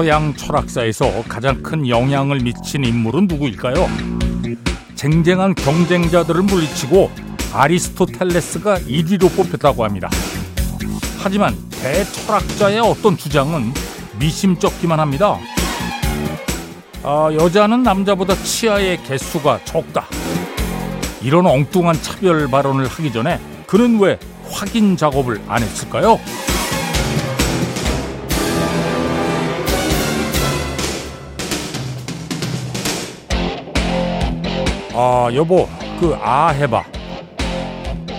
서양 철학사에서 가장 큰 영향을 미친 인물은 누구일까요? 쟁쟁한 경쟁자들을 물리치고 아리스토텔레스가 1위로 뽑혔다고 합니다. 하지만 대철학자의 어떤 주장은 미심쩍기만 합니다. 아, 여자는 남자보다 치아의 개수가 적다. 이런 엉뚱한 차별 발언을 하기 전에 그는 왜 확인 작업을 안 했을까요? 아 여보 그 아 해봐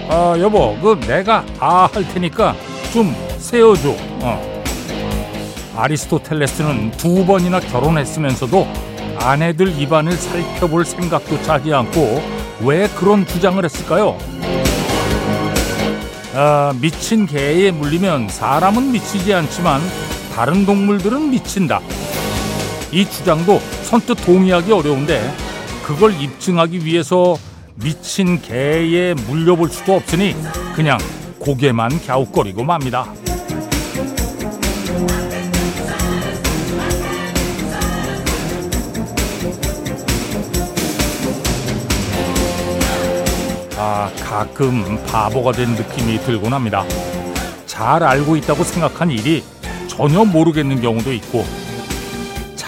아 여보 그 내가 아 할 테니까 좀 세워줘 어. 아리스토텔레스는 두 번이나 결혼했으면서도 아내들 입안을 살펴볼 생각도 차지 않고 왜 그런 주장을 했을까요? 아, 미친 개에 물리면 사람은 미치지 않지만 다른 동물들은 미친다. 이 주장도 선뜻 동의하기 어려운데 그걸 입증하기 위해서 미친 개에 물려볼 수도 없으니 그냥 고개만 갸웃거리고 맙니다. 아, 가끔 바보가 된 느낌이 들곤 합니다. 잘 알고 있다고 생각한 일이 전혀 모르겠는 경우도 있고,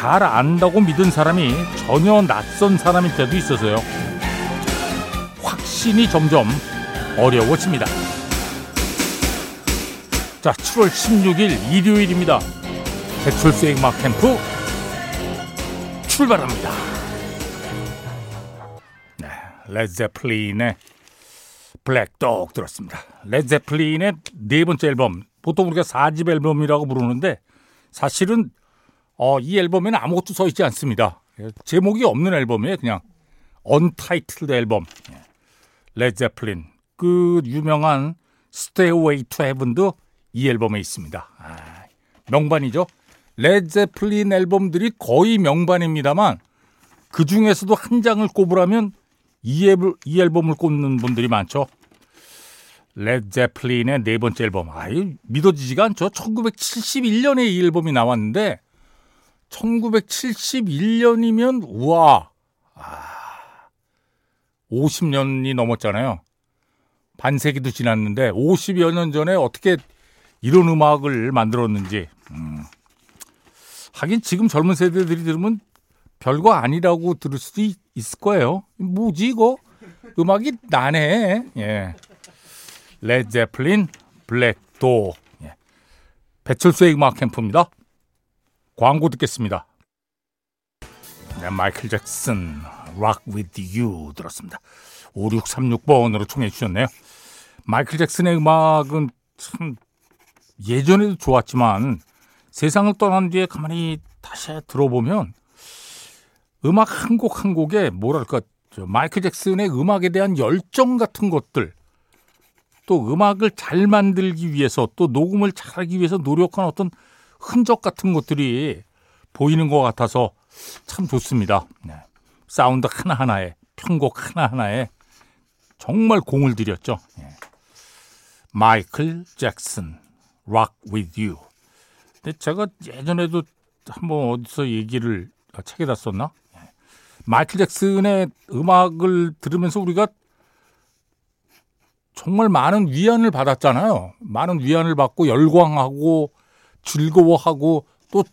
잘 안다고 믿은 사람이 전혀 낯선 사람일 때도 있어서요. 확신이 점점 어려워집니다. 자, 7월 16일 일요일입니다. 배철수의 음악 캠프 출발합니다. 네, 레드제플린의 Black Dog 들었습니다. 레드제플린의 네 번째 앨범, 보통 우리가 4집 앨범이라고 부르는데 사실은 어, 이 앨범에는 아무것도 써 있지 않습니다. 제목이 없는 앨범이에요, 그냥. untitled 앨범. 레드제플린. 그 유명한 Stairway to Heaven도 이 앨범에 있습니다. 아, 명반이죠. 레드제플린 앨범들이 거의 명반입니다만 그 중에서도 한 장을 꼽으라면 이, 앨범, 이 앨범을 꼽는 분들이 많죠. 레드제플린의 네 번째 앨범. 아유, 믿어지지가 않죠. 1971년에 이 앨범이 나왔는데 1971년이면 우와. 아, 50년이 넘었잖아요. 반세기도 지났는데 50여 년 전에 어떻게 이런 음악을 만들었는지. 음. 하긴 지금 젊은 세대들이 들으면 별거 아니라고 들을 수도 있, 을 거예요. 뭐지 이거? 음악이 나네. 예. 레드 제플린 Black Dog 예. 배철수의 음악 캠프입니다. 광고 듣겠습니다. 네, 마이클 잭슨 Rock With You 들었습니다. 5636번으로 청해 주셨네요. 마이클 잭슨의 음악은 참 예전에도 좋았지만 세상을 떠난 뒤에 가만히 다시 들어보면 음악 한 곡 한 곡에 뭐랄까 마이클 잭슨의 음악에 대한 열정 같은 것들 또 음악을 잘 만들기 위해서 또 녹음을 잘하기 위해서 노력한 어떤 흔적 같은 것들이 보이는 것 같아서 참 좋습니다. 네. 사운드 하나하나에 편곡 하나하나에 정말 공을 들였죠. 네. 마이클 잭슨, Rock With You. 근데 제가 예전에도 한번 어디서 얘기를 책에다 썼나? 네. 마이클 잭슨의 음악을 들으면서 우리가 정말 많은 위안을 받았잖아요. 많은 위안을 받고 열광하고 즐거워하고 또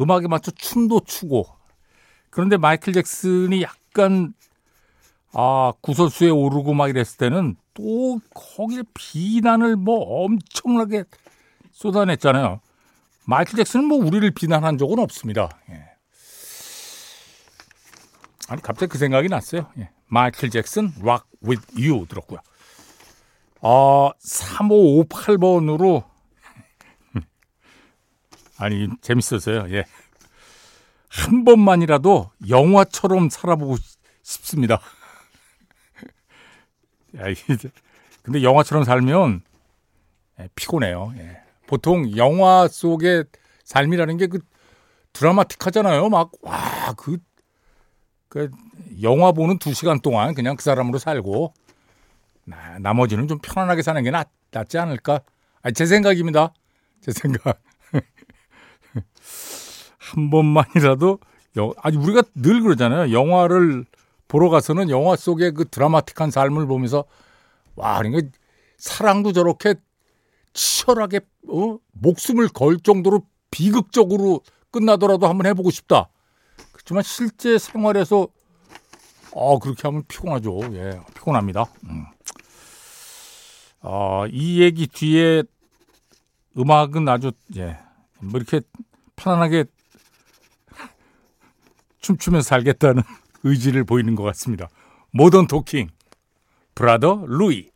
음악에 맞춰 춤도 추고 그런데 마이클 잭슨이 약간 아 구설수에 오르고 막 이랬을 때는 또 거기에 비난을 뭐 엄청나게 쏟아냈잖아요. 마이클 잭슨은 뭐 우리를 비난한 적은 없습니다. 예. 아니 갑자기 그 생각이 났어요. 예. 마이클 잭슨 Rock With You 들었고요. 어, 3558번으로 아니 재밌었어요. 예. 한 번만이라도 영화처럼 살아보고 싶습니다. 근데 영화처럼 살면 예, 피곤해요. 예. 보통 영화 속의 삶이라는 게 그 드라마틱하잖아요. 막 와그 그 영화 보는 두 시간 동안 그냥 그 사람으로 살고 나, 나머지는 좀 편안하게 사는 게 낫, 낫지 않을까? 아니, 제 생각입니다. 제 생각. 한 번만이라도 여, 아니 우리가 늘 그러잖아요. 영화를 보러 가서는 영화 속의 그 드라마틱한 삶을 보면서 와, 그러니까 사랑도 저렇게 치열하게 어? 목숨을 걸 정도로 비극적으로 끝나더라도 한번 해보고 싶다. 그렇지만 실제 생활에서 어 그렇게 하면 피곤하죠. 예, 피곤합니다. 음. 어, 이 얘기 뒤에 음악은 아주 예, 뭐 이렇게 편안하게 춤추면서 살겠다는 의지를 보이는 것 같습니다. 모던 토킹, Brother Louie.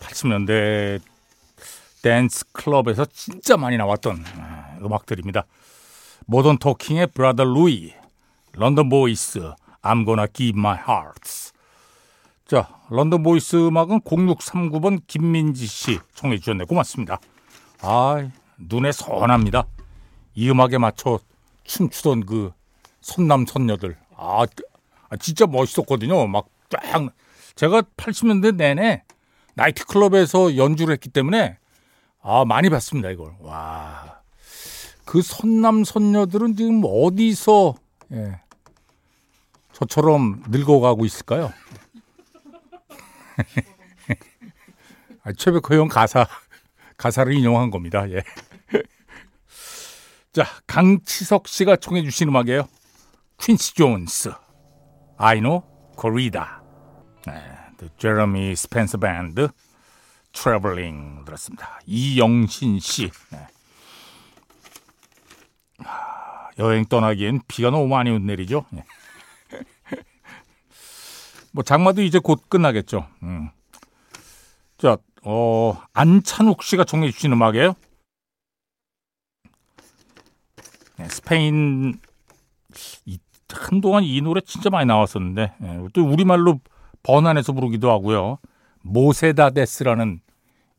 80년대 댄스 클럽에서 진짜 많이 나왔던 아, 음악들입니다. 모던 토킹의 Brother Louie, 런던 보이스, I'm gonna give my heart. 자, 런던 보이스 음악은 0639번 김민지 씨 청해 주셨네. 고맙습니다. 아, 눈에 선합니다. 이 음악에 맞춰 춤추던 그 선남 선녀들. 아, 아 진짜 멋있었거든요. 막 쫙. 제가 80년대 내내 나이트클럽에서 연주를 했기 때문에 아, 많이 봤습니다, 이걸. 와. 그 선남 선녀들은 지금 어디서 예, 저처럼 늙어가고 있을까요? 아, 최백호 형 가사 가사를 인용한 겁니다. 예. 자, 강치석 씨가 청해 주신 음악이에요. 퀸시 존스, I know Corrida. 네, Jeremy Spencer Band, Traveling 들었습니다. 이영신 씨. 네. 여행 떠나기엔 비가 너무 많이 내리죠. 네. 뭐 장마도 이제 곧 끝나겠죠. 음. 자, 어, 안찬욱 씨가 청해 주신 음악이에요. 네, 스페인 이, 한동안 이 노래 진짜 많이 나왔었는데 네, 또 우리말로 번안해서 부르기도 하고요. 모세다데스라는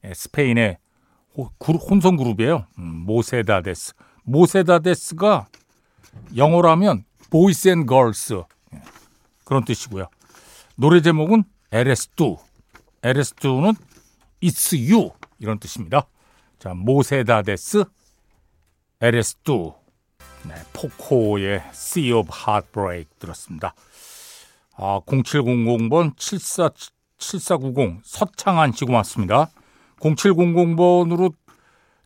예, 스페인의 혼성 그룹이에요. 음, 모세다데스. 모세다데스가 영어로 하면 Boys and Girls 그런 뜻이고요. 노래 제목은 Eres Tú. Eres Tú는 It's You 이런 뜻입니다. 자 모세다데스 Eres Tú 네, 포코의 Sea of Heartbreak 들었습니다. 아, 0700번 74, 7490 서창한 씨 고맙습니다. 0700번으로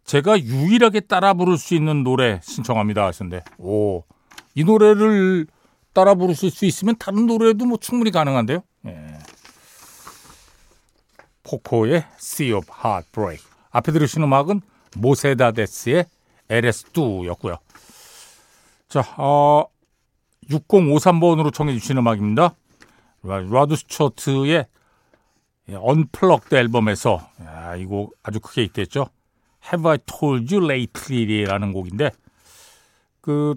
제가 유일하게 따라 부를 수 있는 노래 신청합니다 하셨는데 오, 이 노래를 따라 부르실 수 있으면 다른 노래도 뭐 충분히 가능한데요. 예. 포코의 Sea of Heartbreak. 앞에 들으신 음악은 모세다데스의 LS2였고요. 자, 어, 6053번으로 청해 주신 음악입니다. 라드 스튜어트의 Unplugged 앨범에서 야, 이 곡 아주 크게 히트했죠. Have I Told You Lately라는 곡인데 그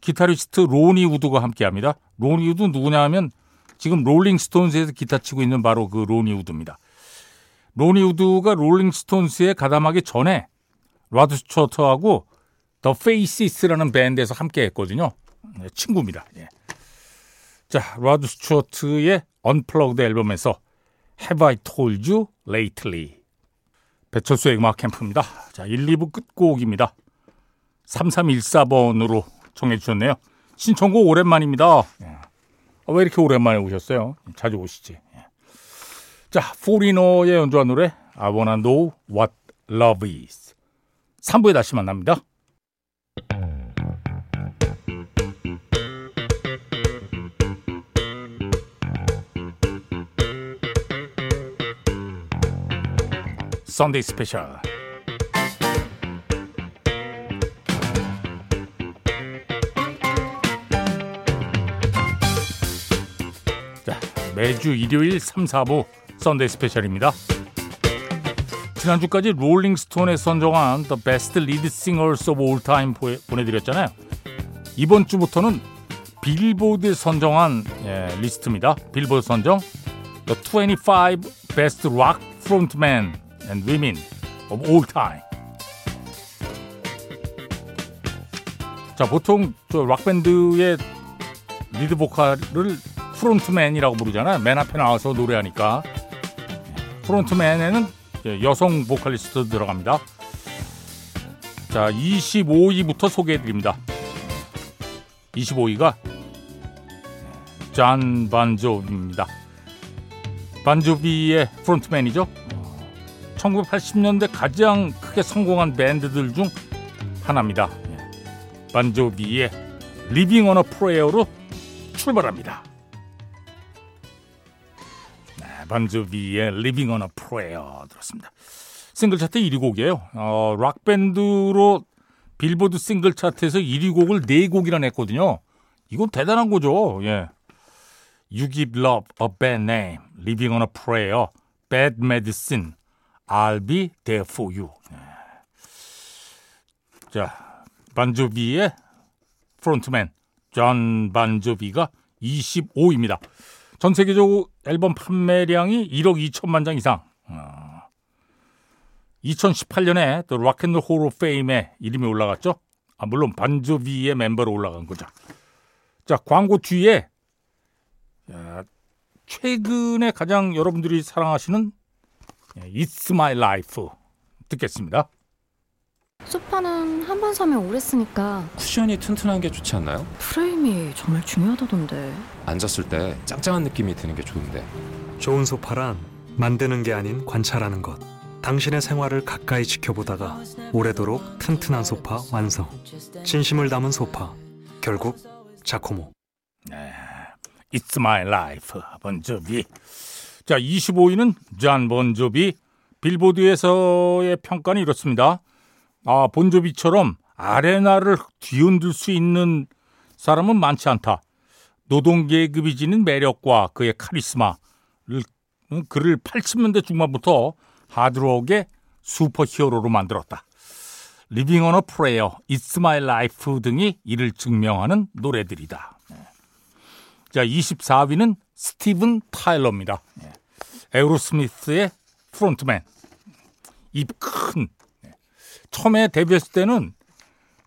기타리스트 로니 우드가 함께합니다. 로니 우드 누구냐 하면 지금 롤링 스톤스에서 기타 치고 있는 바로 그 로니 우드입니다. 로니 우드가 롤링 스톤스에 가담하기 전에 라드 스튜어트하고 더 페이시스라는 밴드에서 함께 했거든요. 네, 친구입니다. 예. 자, 라드 스튜어트의 Unplugged 앨범에서 Have I Told You Lately 배철수의 음악 캠프입니다. 자, 1, 2부 끝곡입니다. 3314번으로 청해 주셨네요. 신청곡 오랜만입니다. 예. 아, 왜 이렇게 오랜만에 오셨어요? 자주 오시지. 예. 자, 포리노의 연주한 노래 I Wanna Know What Love Is 3부에 다시 만납니다. Sunday Special 자, 매주 일요일 3, 4부 Sunday Special입니다. 지난주까지 롤링스톤에 선정한 The Best Lead Singers of All Time 보내드렸잖아요. 이번 주부터는 빌보드 선정한 예, 리스트입니다. 빌보드 선정 The 25 Best Rock Frontmen and Women of All Time. 자, 보통 저 락밴드의 리드 보컬을 frontman이라고 부르잖아요. 맨 앞에 나와서 노래하니까. frontman에는 여성 보컬리스트 들어갑니다. 자, 25위부터 소개해 드립니다. 25위가 잔 반조비입니다. 반조비의 frontman이죠. 1980년대 가장 크게 성공한 밴드들 중 하나입니다. 반조비의 Livin' on a Prayer로 출발합니다. 반조비의 Livin' on a Prayer 들었습니다. 싱글 차트 1위 곡이에요. 어, 락 밴드로 빌보드 싱글 차트에서 1위 곡을 4곡이나 냈거든요. 이건 대단한 거죠. 예. You Give Love a Bad Name, Living on a Prayer, Bad Medicine, I'll Be There For You. 예. 자, 반조비의 frontman 존 반조비가 25위입니다. 전 세계적 앨범 판매량이 1억 2천만 장 이상. 어. 2018년에 또 락앤롤 호로 페임에 이름이 올라갔죠. 아, 물론 반조비의 멤버로 올라간 거죠. 자, 광고 뒤에 야, 최근에 가장 여러분들이 사랑하시는 It's My Life 듣겠습니다. 소파는 한 번 사면 오래 쓰니까 쿠션이 튼튼한 게 좋지 않나요? 프레임이 정말 중요하다던데 앉았을 때 짱짱한 느낌이 드는 게 좋은데 좋은 소파란 만드는 게 아닌 관찰하는 것. 당신의 생활을 가까이 지켜보다가 오래도록 튼튼한 소파 완성. 진심을 담은 소파. 결국 자코모. It's My Life 번조비. 자, 25위는 잔 번조비. 빌보드에서의 평가는 이렇습니다. 아, 본조비처럼 아레나를 뒤흔들 수 있는 사람은 많지 않다. 노동계급이 지닌 매력과 그의 카리스마를 그를 80년대 중반부터 하드록의 슈퍼히어로로 만들었다. Livin' on a Prayer, It's My Life 등이 이를 증명하는 노래들이다. 자, 24위는 스티븐 타일러입니다. 에어로스미스의 frontman. 입 큰. 처음에 데뷔했을 때는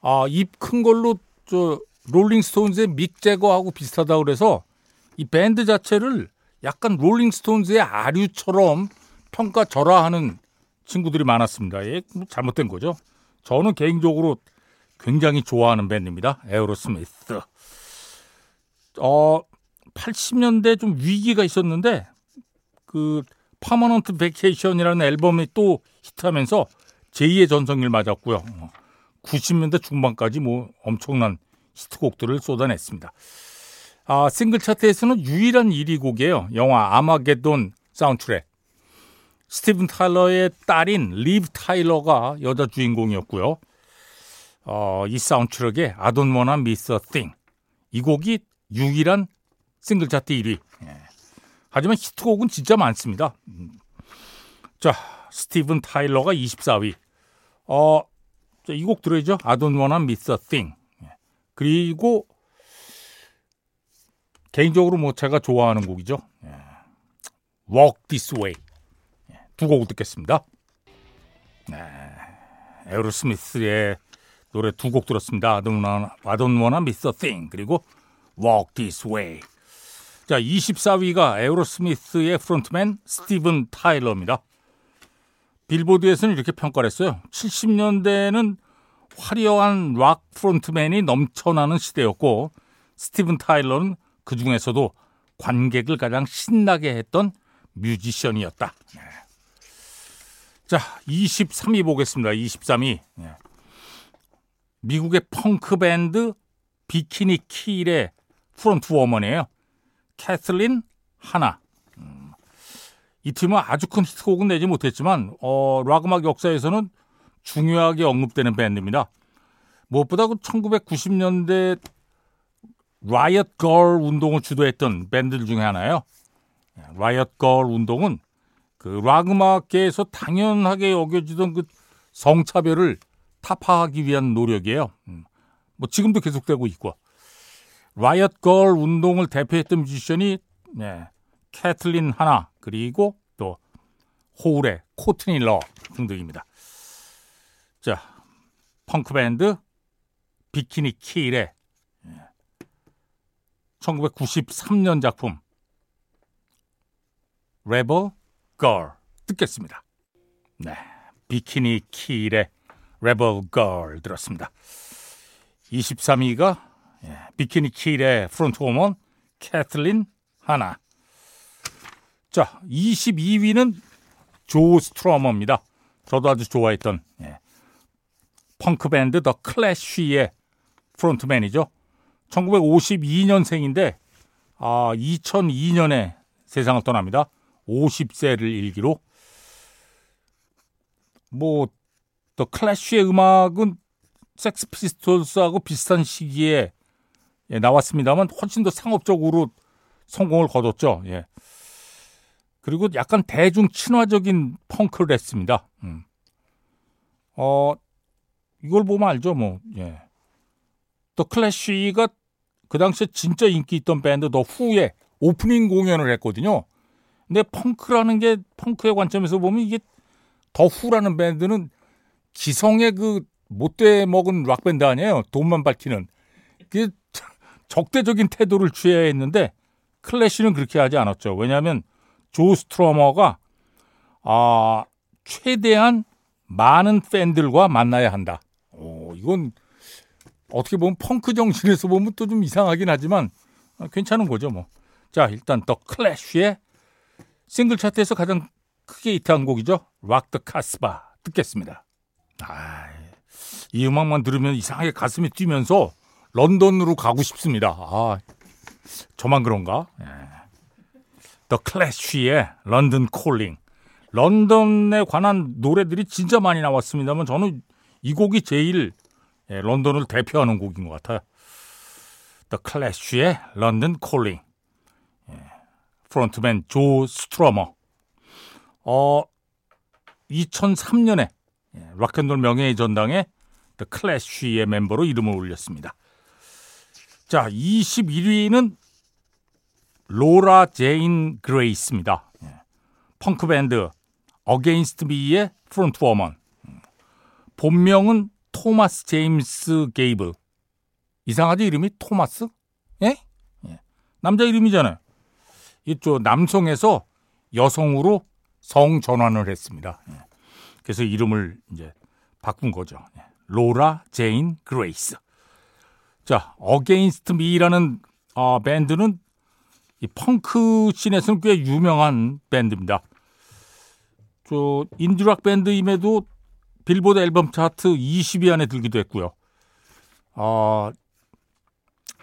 아, 입 큰 걸로 저 롤링스톤즈의 믹 재거하고 비슷하다 그래서 이 밴드 자체를 약간 롤링스톤즈의 아류처럼 평가절하하는 친구들이 많았습니다. 예, 뭐 잘못된 거죠. 저는 개인적으로 굉장히 좋아하는 밴드입니다. 에어로스미스. 어, 80년대 좀 위기가 있었는데 그 Permanent Vacation이라는 앨범이 또 히트하면서 제2의 전성기를 맞았고요. 90년대 중반까지 뭐 엄청난 히트곡들을 쏟아냈습니다. 아, 싱글 차트에서는 유일한 1위 곡이에요. 영화 아마게돈 사운드트랙. 스티븐 타일러의 딸인 리브 타일러가 여자 주인공이었고요. 어, 이 사운드트랙의 wanna miss a thing. 이 곡이 유일한 싱글 차트 1위. 예. 하지만 히트곡은 진짜 많습니다. 음. 자, 스티븐 타일러가 24위. 어, 이 곡 들어야죠. Miss a thing. 예. 그리고 개인적으로 뭐 제가 좋아하는 곡이죠. 예. Walk This Way. 두 곡 듣겠습니다. 네. 에어로스미스의 노래 두 곡 들었습니다. I don't wanna, I don't wanna miss a thing. 그리고 Walk This Way. 자, 24위가 에어로스미스의 프론트맨 스티븐 타일러입니다. 빌보드에서는 이렇게 평가를 했어요. 70년대는 화려한 락 프론트맨이 넘쳐나는 시대였고 스티븐 타일러는 그 중에서도 관객을 가장 신나게 했던 뮤지션이었다. 자, 23위 보겠습니다. 23위. 미국의 펑크 밴드 비키니 킬의 frontwoman이에요. 캐슬린 하나. 음, 이 팀은 아주 큰 히트곡은 내지 못했지만 어, 락 음악 역사에서는 중요하게 언급되는 밴드입니다. 무엇보다 그 1990년대 Riot Grrrl 운동을 주도했던 밴드 중에 하나예요. Riot Grrrl 운동은 그 락 음악계에서 당연하게 여겨지던 그 성차별을 타파하기 위한 노력이에요. 음, 뭐 지금도 계속되고 있고. Riot Grrrl 운동을 대표했던 뮤지션이 네, 캐슬린 하나 그리고 또 호울의 코트니 러브 등등입니다. 자, 펑크 밴드 비키니 킬의 1993년 작품 Rebel Girl 듣겠습니다. 네, 비키니 킬의 Rebel Girl 들었습니다. 23위가 예, 비키니 킬의 frontwoman 캐슬린 하나. 자, 22위는 조 스트러머입니다. 저도 아주 좋아했던 예. 펑크 밴드 더 클래쉬의 프론트맨이죠. 1952년생인데 아, 2002년에 세상을 떠납니다. 50세를 일기로 뭐 더 클래쉬의 음악은 섹스 피스톨스하고 비슷한 시기에 예, 나왔습니다만 훨씬 더 상업적으로 성공을 거뒀죠. 예. 그리고 약간 대중 친화적인 펑크를 했습니다. 음. 어, 이걸 보면 알죠, 뭐. 예. 더 클래쉬가 그 당시에 진짜 인기 있던 밴드 더 후의 오프닝 공연을 했거든요. 근데 펑크라는 게 펑크의 관점에서 보면 이게 더 후라는 밴드는 기성의 그 못돼 먹은 락 밴드 아니에요. 돈만 밝히는 그 적대적인 태도를 취해야 했는데 클래시는 그렇게 하지 않았죠. 왜냐하면 조 스트러머가 아 최대한 많은 팬들과 만나야 한다. 오, 이건 어떻게 보면 펑크 정신에서 보면 또 좀 이상하긴 하지만 괜찮은 거죠, 뭐. 자, 일단 더 클래쉬의 싱글 차트에서 가장 크게 히트한 곡이죠. 락 더 카스바 듣겠습니다. 아, 이 음악만 들으면 이상하게 가슴이 뛰면서 런던으로 가고 싶습니다. 아, 저만 그런가? 예. 더 클래쉬의 London Calling. 런던에 관한 노래들이 진짜 많이 나왔습니다만 저는 이 곡이 제일 예, 런던을 대표하는 곡인 것 같아요. 더 클래쉬의 London Calling. 예, 프론트맨 조 스트러머. 어, 2003년에 예, 락앤롤 명예의 전당에 더 클래쉬의 멤버로 이름을 올렸습니다. 자, 21위는 로라 제인 그레이스입니다. 예, 펑크 밴드 어게인스트 미의 frontwoman. 본명은 토마스 제임스 게이블. 이상하지 이름이 토마스? 예? 예. 남자 이름이잖아요. 이쪽 남성에서 여성으로 성 전환을 했습니다. 예. 그래서 이름을 이제 바꾼 거죠. 예. 로라 제인 그레이스. 자, 어게인스트 미라는 어, 밴드는 이 펑크 씬에서는 꽤 유명한 밴드입니다. 저 인디락 밴드임에도 빌보드 앨범 차트 20위 안에 들기도 했고요. 어,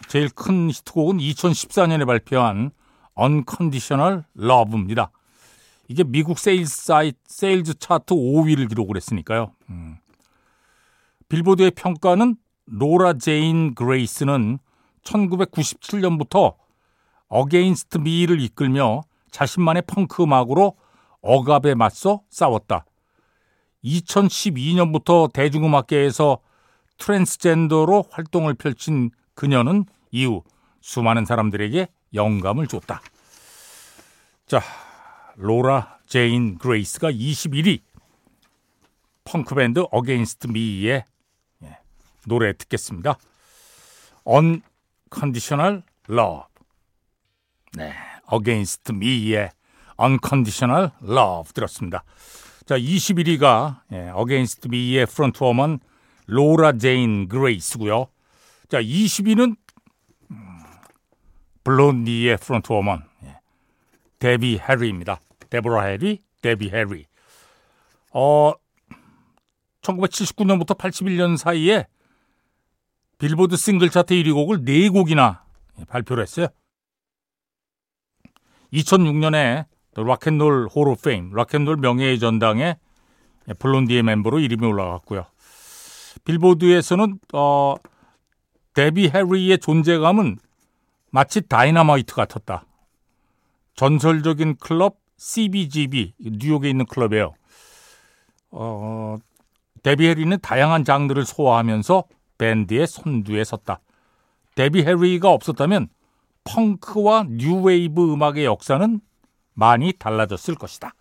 제일 큰 히트곡은 2014년에 발표한 Unconditional Love입니다. 이게 미국 세일즈 사이트 세일즈 차트 5위를 기록을 했으니까요. 음. 빌보드의 평가는 로라 제인 그레이스는 1997년부터 어게인스트 미를 이끌며 자신만의 펑크 음악으로 억압에 맞서 싸웠다. 2012년부터 대중음악계에서 트랜스젠더로 활동을 펼친 그녀는 이후 수많은 사람들에게 영감을 줬다. 자, 로라 제인 그레이스가 21위 펑크밴드 어게인스트 미의 노래 듣겠습니다. Unconditional Love. 네, Against Me의 Unconditional Love 들었습니다. 자, 21위가 예, Against Me의 frontwoman 로라 제인 그레이스고요. 자, 20위는 음, 블론디의 frontwoman 예, 데비 해리입니다. 데보라 해리, 데비 해리. 어, 1979년부터 81년 사이에 빌보드 싱글 차트 1위 곡을 4곡이나 발표를 했어요. 2006년에 Rock and Roll Hall of Fame, 락앤롤 명예의 전당에 블론디의 멤버로 이름이 올라갔고요. 빌보드에서는 어, 데비 해리의 존재감은 마치 다이너마이트 같았다. 전설적인 클럽 CBGB 뉴욕에 있는 클럽이에요. 어, 데비 해리는 다양한 장르를 소화하면서 밴드의 선두에 섰다. 데비 해리가 없었다면 펑크와 뉴웨이브 음악의 역사는 많이 달라졌을 것이다.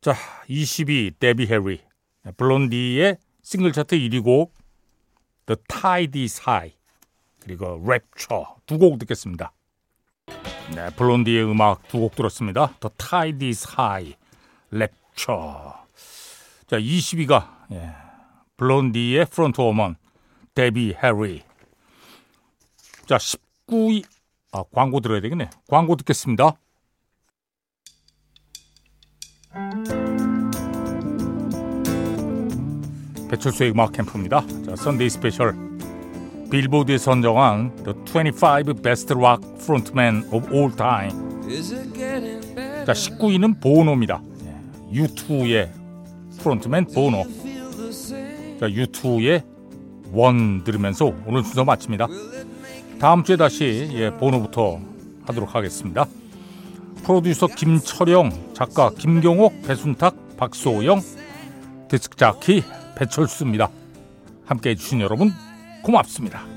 자, 20위 데비 해리 블론디의 싱글 차트 1위 곡 The Tide is High 그리고 Rapture 두곡 듣겠습니다. 네, 블론디의 음악 두 곡 들었습니다. The is High, Rapture. 자, 20위가 예, 블론디의 frontwoman 데비 해리 자, 19위. 아, 광고 들어야 되겠네. 광고 듣겠습니다. 배철수의 음악 캠프입니다. 자, Sunday Special. 빌보드에 선정한 The 25 Best Rock Frontman of All Time. 자, 19위는 보노입니다. U2의 frontman 보노. 자, U2의 One 들으면서 오늘 순서 마칩니다. 다음 주에 다시 예, 보노부터 하도록 하겠습니다. 프로듀서 김철영, 작가 김경옥, 배순탁, 박소영, 디스크 자키 배철수입니다. 함께 해 주신 여러분 고맙습니다.